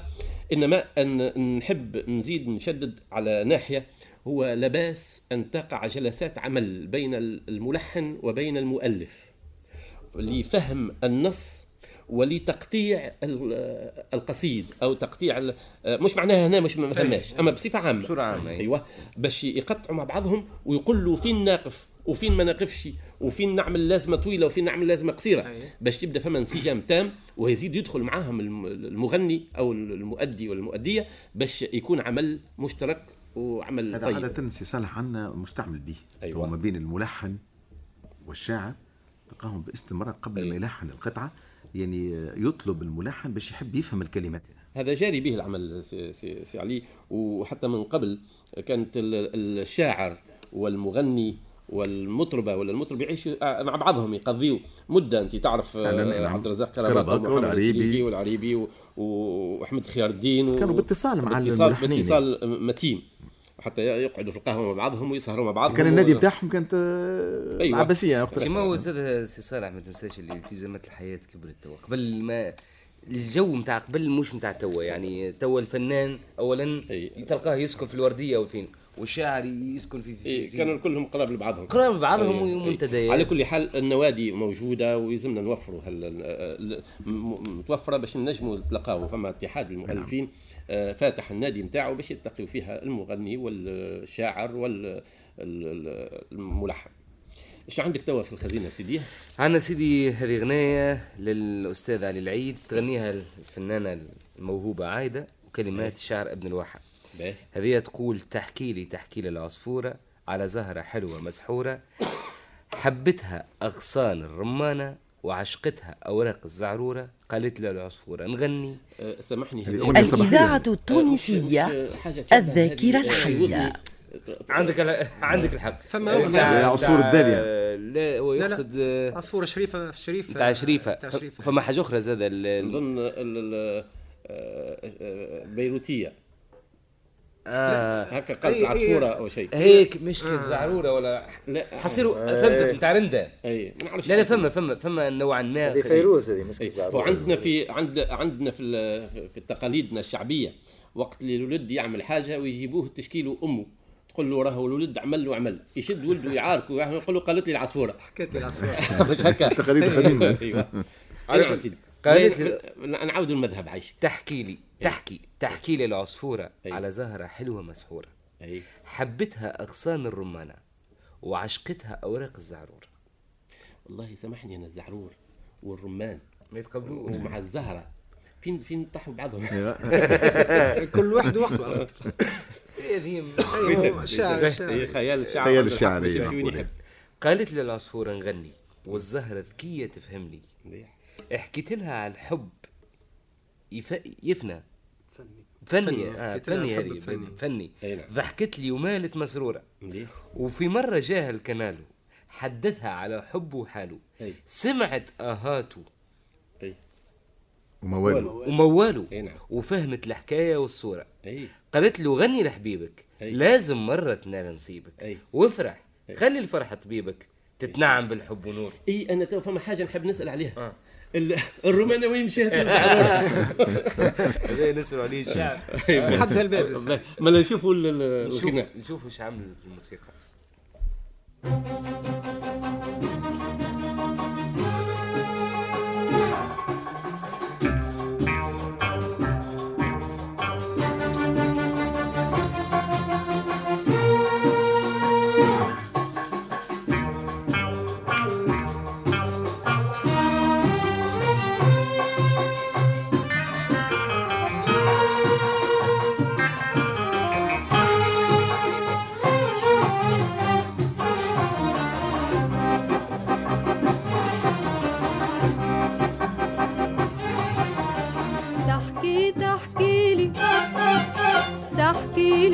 إنما أن نحب نزيد نشدد على ناحية هو لباس أن تقع جلسات عمل بين الملحن وبين المؤلف. لفهم النص ولتقطيع ال- القصيد أو تقطيع مش معناها هنا مش ما فهمناش أما بصفة عامة بصورة عامة، أي. أيوه باش يقطعوا مع بعضهم ويقولوا فين ناقف وفين ما ناقفش وفين نعمل لازمة طويلة وفين نعمل لازمة قصيرة. باش تبدأ فما انسجام تام ويزيد يدخل معاهم الم- المغني أو المؤدي والمؤدية باش يكون عمل مشترك وعمل هذا طيب عادة سي صالح عنا مستعمل به أيوة. ما بين الملحن والشاعر تلقاهم باستمرار قبل أيوة. ما يلحن القطعة يعني يطلب الملحن باش يحب يفهم الكلمات هذا جاري به العمل سي, سي, سي علي وحتى من قبل كانت ال- الشاعر والمغني والمطربة ولا المطرب يعيشوا مع بعضهم يقضيوا مدة أنت تعرف آه، نعم. عبد الرزاق كرباكة والعريبي. والعريبي وأحمد خيار الدين كانوا باتصال مع باتصال. باتصال متين حتى يقعدوا في القهوة مع بعضهم ويسهروا مع بعضهم كان النادي بتاعهم كانت أيوة. العباسية وقتها. كما هو زاد سي صالح ما تنساش اللي التزامات الحياة كبرت توا قبل ما الجو نتاع قبل مش نتاع توا يعني توا الفنان اولا أي. تلقاه يسكن في الوردية أو فين والشاعر يسكن في في, إيه، كانوا كلهم قراب لبعضهم قراب بعضهم إيه، إيه. ومنتديات على كل حال النوادي موجودة ويلزمنا نوفروا م- متوفرة باش نجموا نتلاقاو فما اتحاد المؤلفين آه، فاتح النادي نتاعو باش يلتقيوا فيها المغني والشاعر والملحن إيش عندك توا في الخزينة سيدي؟ عندنا سيدي هذه غناية للأستاذ علي العيد تغنيها الفنانة الموهوبة عايدة وكلمات الشاعر ابن الواحة. باهي هذه تقول تحكي لي تحكي لي العصفورة على زهرة حلوة مسحورة حبتها أغصان الرمانة وعشقتها أوراق الزعرورة قالت لي العصفورة نغني. آه، سامحني. الإذاعة آه، التونسية الذاكرة الحية. عندك عندك الحق. فما عصفور بتاع- الدالية. لا هو. يقصد آه، عصفورة شريفة شريف ف- شريفة. فما حاجة أخرى زاد نظن بيروتية. آه. هكا قلب العصفوره أي- أو شيء. هيك مش كالزعرورة ولا لا. حصيروا فهمت بتاع رندا أي ما نعرفش لا لا فما فما فما نوعا ما هذه فيروز هذه مسك إي. الزعرور وعندنا في عند عندنا في في تقاليدنا الشعبية وقت اللي الولد يعمل حاجة ويجيبوه تشكيله أمه تقول له راهو الولد عمل له عمل يشد ولده يعاركه يقول له قالت لي العصفورة. حكيت لي العصفورة. مش هكا. تقاليد قديمة. أيوه. سيدي. قالت لا، نعاود المذهب عايش. تحكي لي. تحكي تحكي لي العصفورة أي. على زهرة حلوة مسحورة. اي حبتها أغصان الرمانة وعشقتها أوراق الزعرور. والله سامحني أنا الزعرور والرمان. ما يتقبلوش. ومع الزهرة. فين فين طاحوا بعضهم؟ كل واحد شاعر هي شاعر. خيال الشعر خيال يحب قالت لي العصفورة نغني والزهرة ذكية تفهمني. مليح. حكيت لها على الحب يف... يفنى. فني فني. فني. آه فني هذه الفني. فني. أي نعم. ضحكت لي ومالت مسرورة. مليح وفي مرة جاه الكنالو حدثها على حبه وحاله. سمعت وموال ومواله. أي نعم. وفهمت الحكاية والصورة. أي. قالت له غني لحبيبك. أي. لازم مرة تنال نصيبك. أي. وافرح. أي. خلي الفرحة طبيبك. تتنعم بالحب ونور. أي أنا تو فما حاجة نحب نسأل عليها. آه. ال- الرومانه وين مشات الزعرور؟ هذا نسأل عليه الشعر حد الباب ما نشوفوا ال- ال- نشوف الغناء نشوف إيش عمل في الموسيقى. تحكي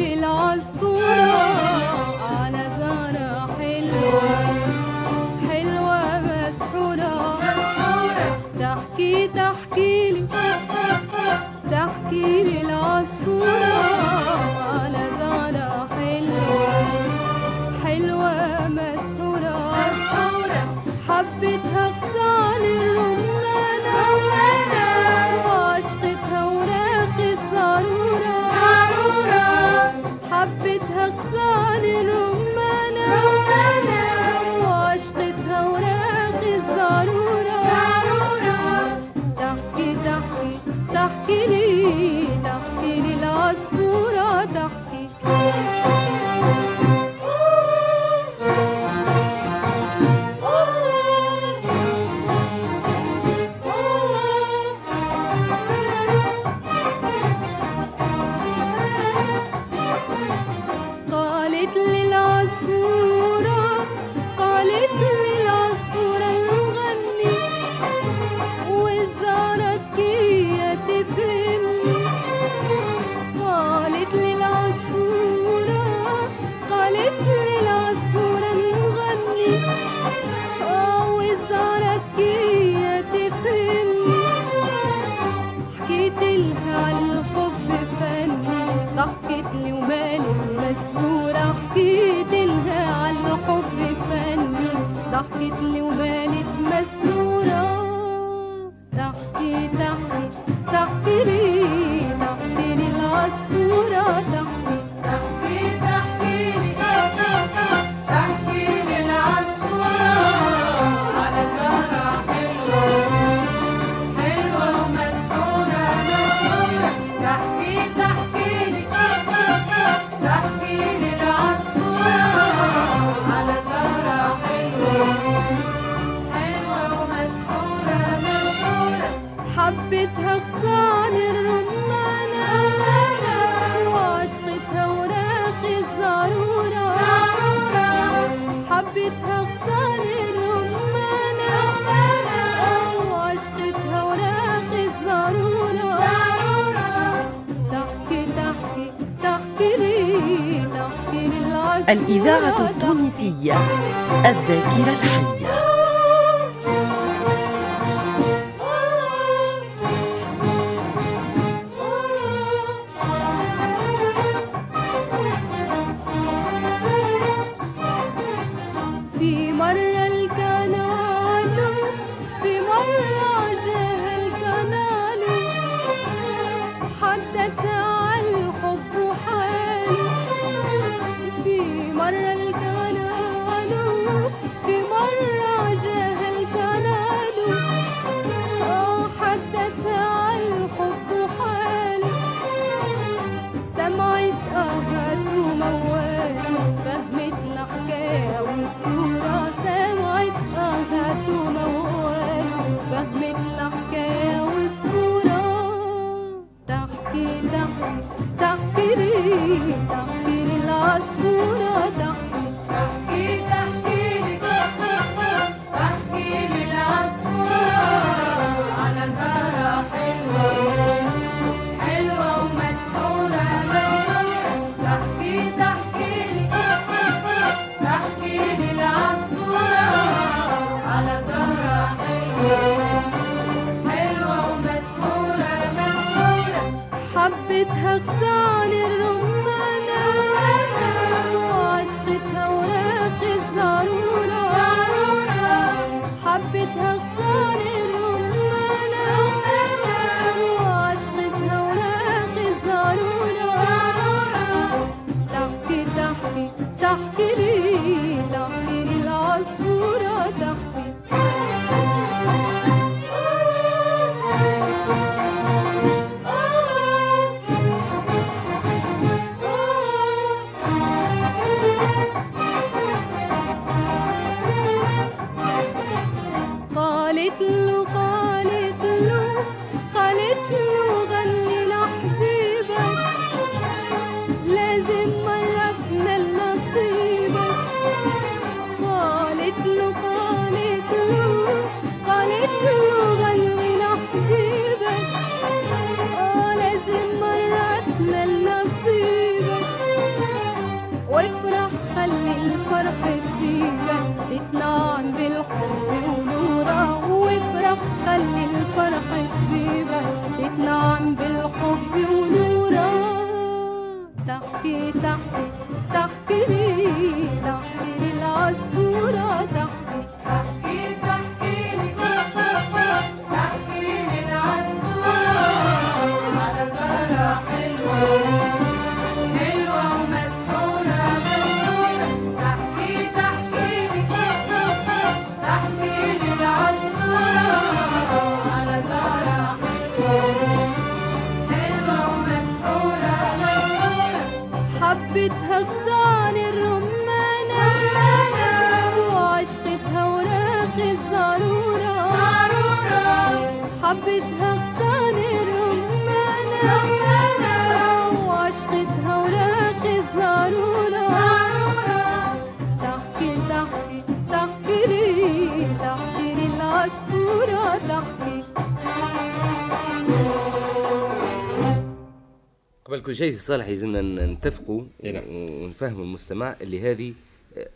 شيء صالح يلزمنا نتفقوا إي نعم. ونفهموا المستمع اللي هذه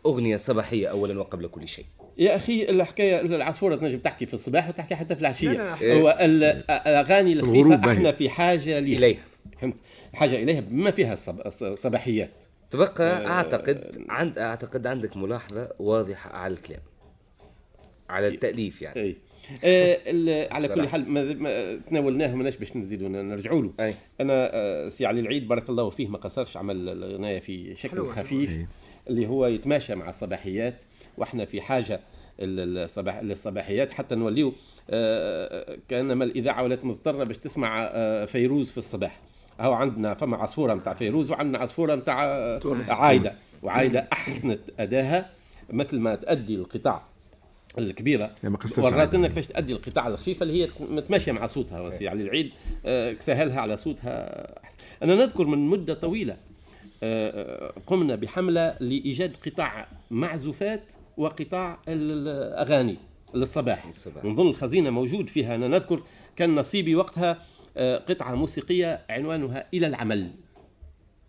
أغنية صباحية أولا وقبل كل شيء. يا أخي الحكاية العصفوره تنجم تحكي في الصباح وتحكي حتى في العشية. لا، لا. هو ال- الأغاني الخفيفة. إحنا في حاجة ليها. إليها. فهمت؟ حاجة إليها بما فيها الصب- صباحيات تبقى آه، أعتقد عند أعتقد عندك ملاحظة واضحة على الكلام على التأليف يعني. اي آه، ال- على كل. حال ما ما تناولناه ماناش باش نزيدوا نرجعوا له. أنا آه، سي علي العيد بارك الله فيه ما قصرش عمل الغناية في شكل حلوة، خفيف حلوة. اللي هو يتماشى مع الصباحيات وإحنا في حاجة ال- الصباح للصباحيات حتى نوليو آه، كأنما الإذاعة ولات مضطرة باش تسمع آه، فيروز في الصباح. هو عندنا فما عصفورة نتاع فيروز وعندنا عصفورة نتاع عايدة. وعايدة أحسنت أداها مثل ما تأدي القطع. الكبيرة. يعني ورات. إنك كيفاش تأدي القطاع الخفيفة اللي هي متماشية مع صوتها وسي علي العيد آه، سهلها على صوتها. أنا نذكر من مدة طويلة آه، قمنا بحملة لإيجاد قطاع معزوفات وقطاع ال- الأغاني للصباح. ضمن الخزينة موجود فيها أنا نذكر كان نصيبي وقتها آه، قطعة موسيقية عنوانها إلى العمل.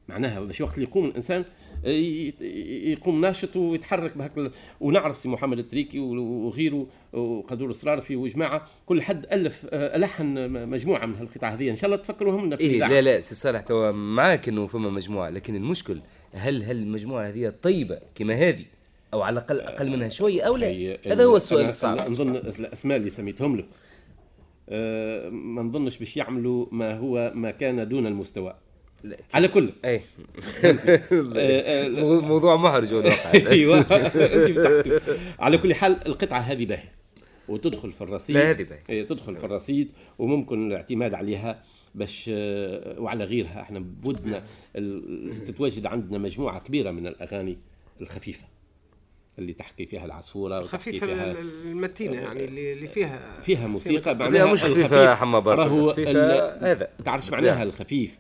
معناها باش وقت اللي يقوم الإنسان آه، يقوم ناشط ويتحرك بهاك ونعرف سي محمد التريكي وغيره وقدور الصرارفي وجماعة. كل حد ألف آه، ألحن مجموعة من هالقطع هذه. إن شاء الله تفكروا هم في إيه. لا لا سي صالح توا معاك إنه فما مجموعة. لكن المشكل هل هل المجموعه هذه طيبة كما هذه؟ أو على الأقل أقل منها شوية أو لا؟ هذا هو السؤال الصعب. نظن الأسماء اللي سميتهم لك آه، ما نظنش باش يعملوا ما هو ما كان دون المستوى. على كل اي آه، آه، مو- موضوع محرج أيوه. على كل حال القطعة هذه باهية. وتدخل في الرصيد. لا، هذه باهية. إيه، تدخل في الرصيد وممكن الاعتماد عليها باش آه، وعلى غيرها. إحنا بودنا تتواجد عندنا مجموعة كبيرة من الأغاني الخفيفة اللي تحكي فيها العصفورة خفيفة فيها ال- المتينة يعني اللي اللي فيها فيها موسيقى فيها مش خفيفة يا حما بارك راهو هذا. تعرف بالطبيعة. معناها الخفيف؟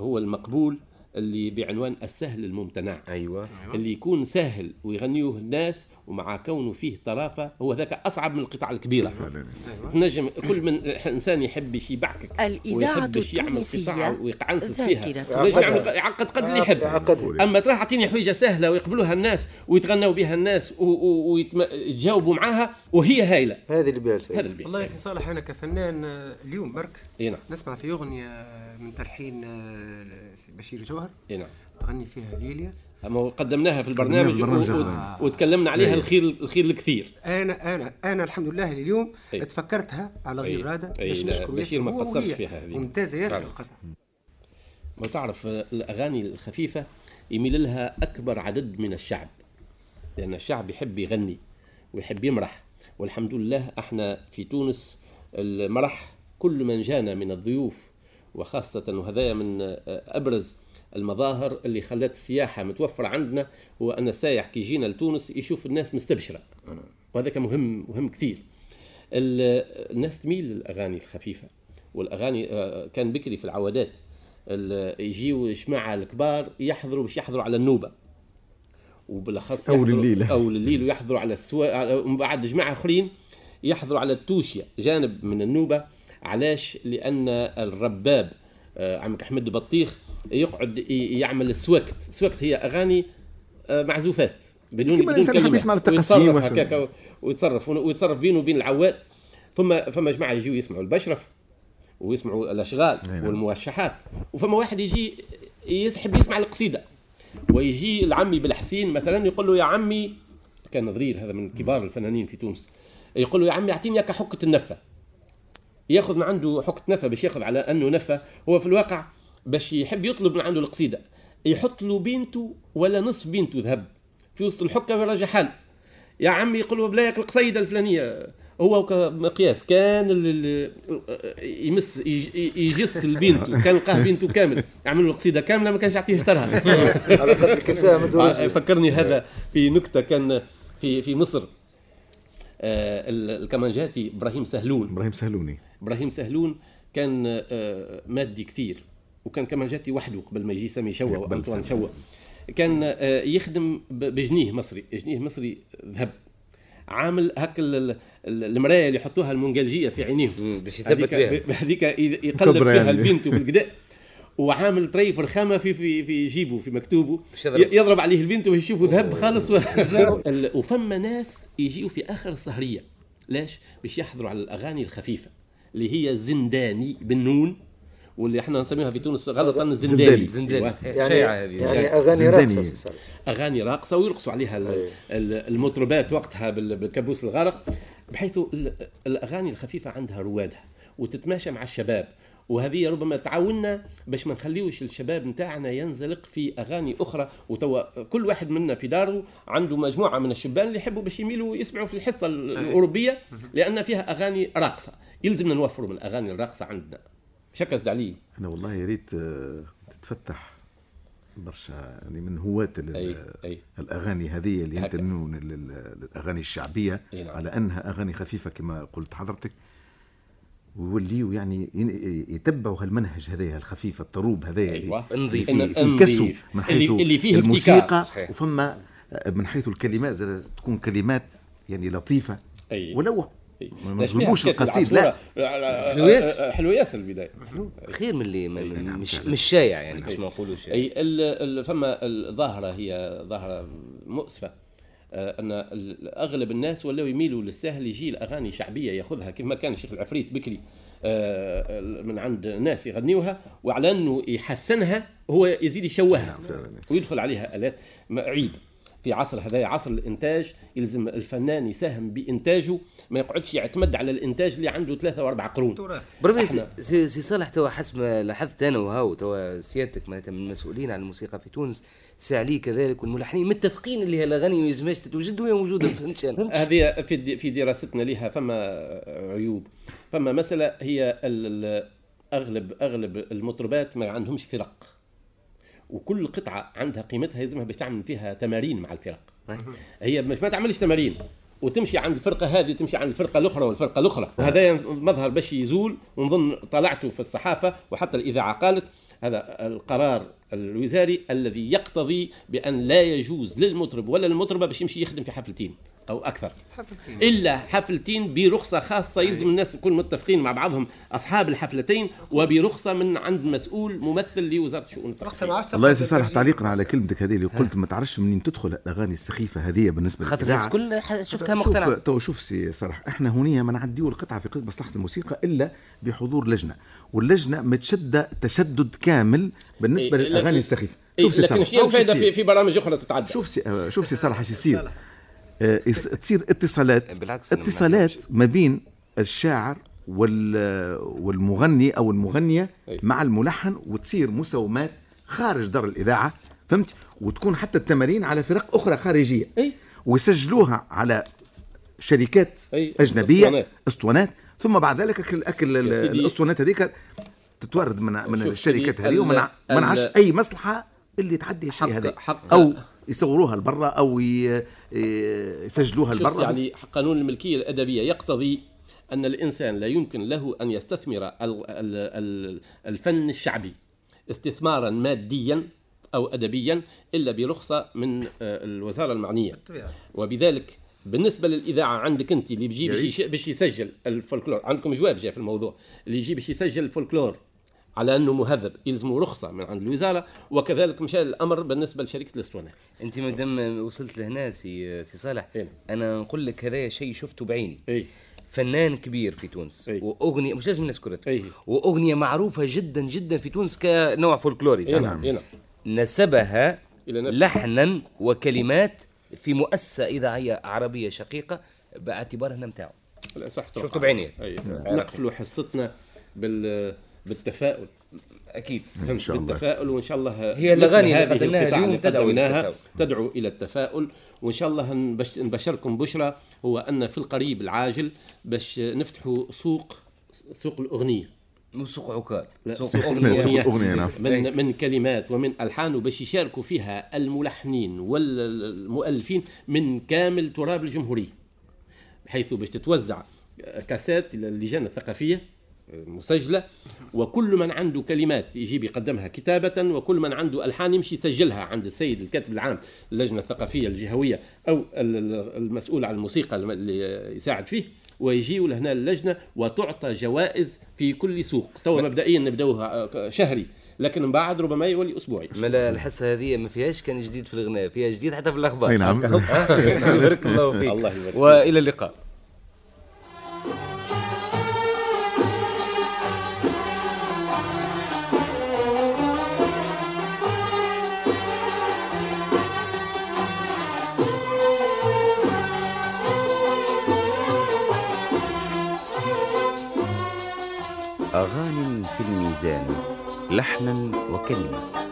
هو المقبول اللي بعنوان السهل الممتنع. أيوه. اللي يكون سهل ويغنيوه الناس ومع كونه فيه طرافة هو ذاك أصعب من القطع الكبيرة. فعلا نجم كل من إنسان يحب باش يبعكك الإذاعة ويحب باش يعمل التونسية قطعه ويقعنصص فيها يعقد قد اللي يحب. أما تروح تعطيني حويجة سهلة ويقبلوها الناس ويتغنوا بها الناس ويتجاوبوا معاها وهي هايلة. هذه اللي بها هذا اللي والله يا سي صالح أنا كفنان آه، اليوم برك إي نعم. نسمع في أغنية من تلحين آه، بشير جوهر. إي نعم. تغني فيها ليليا. أما قدمناها في البرنامج و- البرنامج و- وتكلمنا عليها إيه. الخير الخير الكثير أنا أنا أنا الحمد لله اليوم أي. تفكرتها على غير أي. رادة أي، باش نشكر ياسر ما قصرش. فيها هذه. ممتازة ياسر. ما تعرف الأغاني الخفيفة يميل لها أكبر عدد من الشعب لأن الشعب يحب يغني ويحب يمرح والحمد لله إحنا في تونس المرح كل من جانا من الضيوف وخاصة وهذا من أبرز المظاهر اللي خلت السياحة متوفرة عندنا هو أن السائح كي يجينا لتونس يشوف الناس مستبشرة. وهذا كان مهم مهم كثير. ال- الناس تميل للأغاني الخفيفة والأغاني آه، كان بكري في العوادات ال- يجيوا جماعة الكبار يحضروا باش يحضروا على النوبة. وبالأخص يحضروا- الليل. اول الليل ويحضروا على السوا ومن بعد جماعة آخرين يحضروا على التوشية جانب من النوبة. علاش؟ لأن الرباب آه، عمك أحمد بطيخ يقعد يعمل السوكت السوكت هي أغاني آه، معزوفات بدون بدون كلمة. يسمع ويسمع. هكاك ويتصرف ويتصرف بينه وبين العواد ثم فما جماعة يجوا يسمعوا البشرف ويسمعوا الأشغال نعم. والموشحات. وفما واحد يجي يحب يسمع القصيدة. ويجي العمي بالحسين مثلا يقول له يا عمي كان نظرير هذا من كبار الفنانين في تونس يقول له يا عمي أعطيني حكة النفة. يأخذ من عنده حكة نفة باش يأخذ على أنه نفة. هو في الواقع باش يحب يطلب من عنده القصيدة. يحط له بنته ولا نصف بنته ذهب. في وسط الحكة ويراجع حال. يا عمي يقول له بلاك القصيدة الفلانية. هو كمقياس كان يمس يجس البنت. كان لقاه بنته كامل. يعمل له القصيده كاملة ما كانش يعطيه اشترها آه، فكرني هذا في نكتة. كان في في مصر. آه، ال- الكمانجاتي إبراهيم سهلون. إبراهيم سهلوني. إبراهيم سهلون كان آه، مادي كثير. وكان كمانجاتي وحده قبل ما يجي سامي شوا وأنطوان. شوا كان آه، يخدم بجنيه مصري جنيه مصري ذهب. عامل هك ال- ال- ال- المراية اللي يحطوها المنجلجيه في عينيهم. باش يثبت بها. هذيك يقلب فيها يعني. البنت بالقداء وعامل طريف رخامه في في في جيبه في مكتوبه. يضرب. عليه البنت ويشوفه ذهب خالص. وفما ناس يجيوا في آخر السهرية. ليش؟ باش يحضروا على الأغاني الخفيفة اللي هي زنداني بالنون. واللي إحنا نسميها في تونس غلطا الزنداني زنداني. أيوة. يعني شائعه هذه. يعني أغاني زنداني. راقصه. أغاني راقصه ويرقصوا عليها ال- أي. ال- المطربات وقتها بال- بالكابوس الغارق بحيث ال- الأغاني الخفيفة عندها روادها وتتماشى مع الشباب. وهذه ربما تعاوننا باش ما نخليوش الشباب نتاعنا ينزلق في أغاني أخرى. وتوا كل واحد منا في داره عنده مجموعة من الشبان اللي يحبوا باش يميلوا يسمعوا في الحصة ال- الأوروبية لأن فيها أغاني راقصه يلزمنا نوفروا من الأغاني الراقصه عندنا. شكا علي أنا والله يا ريت آه، تتفتح برشا يعني من هواة أي أي الأغاني هذه اللي. ينتمون لل- للاغاني الشعبية أي نعم. على أنها أغاني خفيفة كما قلت حضرتك ويوليوا يعني يتبعوا هالمنهج هذايا الخفيف الطروب هذايا أيوة. نظيف. نظيف. من حيث اللي فيه الموسيقى. وفما من حيث الكلمات تكون كلمات يعني لطيفة أي ولو. ما نظلموش حكاية القصيد،. لا. آه، حلو ياسر. آه، آه، حلو ياسر البداية خير من اللي نعم، مش. مش شايع يعني باش ما نقولوش يعني. إي فما الظاهرة هي ظاهرة مؤسفة أن أغلب الناس ولاو يميلوا للسهل يجي الاغاني شعبية ياخذها كما كان الشيخ العفريت بكري من عند ناس يغنيوها وعلى أنه يحسنها هو يزيد يشوهها ويدخل عليها آلات عيب في عصر هذا عصر الإنتاج يلزم الفنان يساهم بإنتاجه ما يقعدش يعتمد على الإنتاج اللي عنده ثلاثة واربع قرون. تراث. بربي سي, سي, صالح توا حسب ما لاحظت أنا وهاو توا سيادتك معناتها من المسؤولين عن الموسيقى في تونس سي علي كذلك والملحنين متفقين اللي هي الاغاني ما يلزمهاش تتوجد وهي موجوده ما فهمتش أنا؟ هذه في في دراستنا لها فما عيوب. فما مسألة هي أغلب أغلب المطربات ما عندهمش فرق. وكل قطعة عندها قيمتها يلزمها باش تعمل فيها تمارين مع الفرق. هي مش ما تعملش تمارين وتمشي عند الفرقة هذه تمشي عند الفرقة الأخرى والفرقة الأخرى. وهذا مظهر باش يزول ونظن طلعته في الصحافة وحتى الإذاعة قالت هذا القرار الوزاري الذي يقتضي بأن لا يجوز للمطرب ولا للمطربة باش يمشي يخدم في حفلتين. أو أكثر. حفلتين إلا حفلتين برخصة خاصة. يلزم الناس يكونوا متفقين مع بعضهم أصحاب الحفلتين وبرخصة من عند مسؤول ممثل لوزارة الثقافيه عادش والله يا صالح. تعليقا على كلمتك هذه اللي قلت ما تعرفش منين تدخل الأغاني السخيفة هذه بالنسبة خاطر الناس. كل شفتها شوف مقتنعة. تو شوف سي صلاح إحنا هنا ما نعديو القطعة في مصلحة الموسيقى إلا بحضور لجنة واللجنة متشده تشدد كامل بالنسبة إيه، للأغاني لكن- السخيفة. إيه شوف سي لكن صالح. أو شو الفائده؟ في, في برامج أخرى تتعدى. شوف سي آه، شوف سي صالح إيش يصير يص- تصير اتصالات ما اتصالات. ما بين الشاعر وال والمغني أو المغنية أي. مع الملحن وتصير مساومات خارج دار الإذاعة فهمت وتكون حتى التمارين على فرق أخرى خارجية أي ويسجلوها على شركات أي، أجنبية أسطوانات. أسطوانات ثم بعد ذلك اكل. الأسطوانات هذيك تتورد من من الشركات هذه وما ال- نع- ما نعرفش ال- أي مصلحة اللي تعدي الشيء هذا أو يصوروها لبرا أو ي- يسجلوها شوف لبرا. يعني قانون الملكية الأدبية يقتضي أن الإنسان لا يمكن له أن يستثمر ال- ال- ال- الفن الشعبي استثمارا ماديا أو ادبيا إلا برخصة من آه، الوزارة المعنية. بالطبيعة. وبذلك بالنسبة للإذاعة عندك أنت اللي بيجي باش يسجل الفولكلور. عندكم جواب جاء في الموضوع. اللي يجي باش يسجل الفولكلور. على أنه مهذب يلزمه رخصة من عند الوزارة وكذلك مشى الأمر بالنسبة لشركة الاسطوانات أنت مادام وصلت لهنا سي سي صالح إيه. أنا نقول لك هذا شيء شفته بعيني اي فنان كبير في تونس أي. وأغنية مش لازم نذكرها أي. وأغنية معروفة جدا جدا في تونس كنوع فولكلوري صح؟ نعم نعم نسبها إلى نفسه. لحنا وكلمات في مؤسسة اذاعيه عربية شقيقة باعتبارها نتاعو شفته. بعيني. اي نقفلوا حصتنا بال بالتفاؤل. أكيد. فهمت شاء الله. بالتفاؤل وإن شاء الله هي الأغاني اللي قدمناها اليوم تدعو التفاؤل. تدعو إلى التفاؤل. وإن شاء الله نبش نبشركم بشرى هو أن في القريب العاجل باش نفتحوا سوق سوق الأغنية. مو سوق عكاظ سوق أغنية. نعم. من من كلمات ومن ألحان وباش يشاركوا فيها الملحنين والمؤلفين من كامل تراب الجمهورية. بحيث باش تتوزع كاسات إلى اللجان الثقافية. مسجله وكل من عنده كلمات يجيب يقدمها كتابة وكل من عنده ألحان يمشي يسجلها عند السيد الكاتب العام اللجنة الثقافية الجهوية أو ال- ال- المسؤول عن الموسيقى الم- اللي يساعد فيه ويجيوا لهنا اللجنة وتعطى جوائز في كل سوق تو مبدئيا نبدأوها شهري لكن من بعد ربما يولي أسبوعي. ملا الحصه هذه ما فيهاش كان جديد في الغناء فيها جديد حتى في الاخبار اي نعم. بارك الله فيك. الله يبارك فيك. وإلى اللقاء. لحنا وكلمة.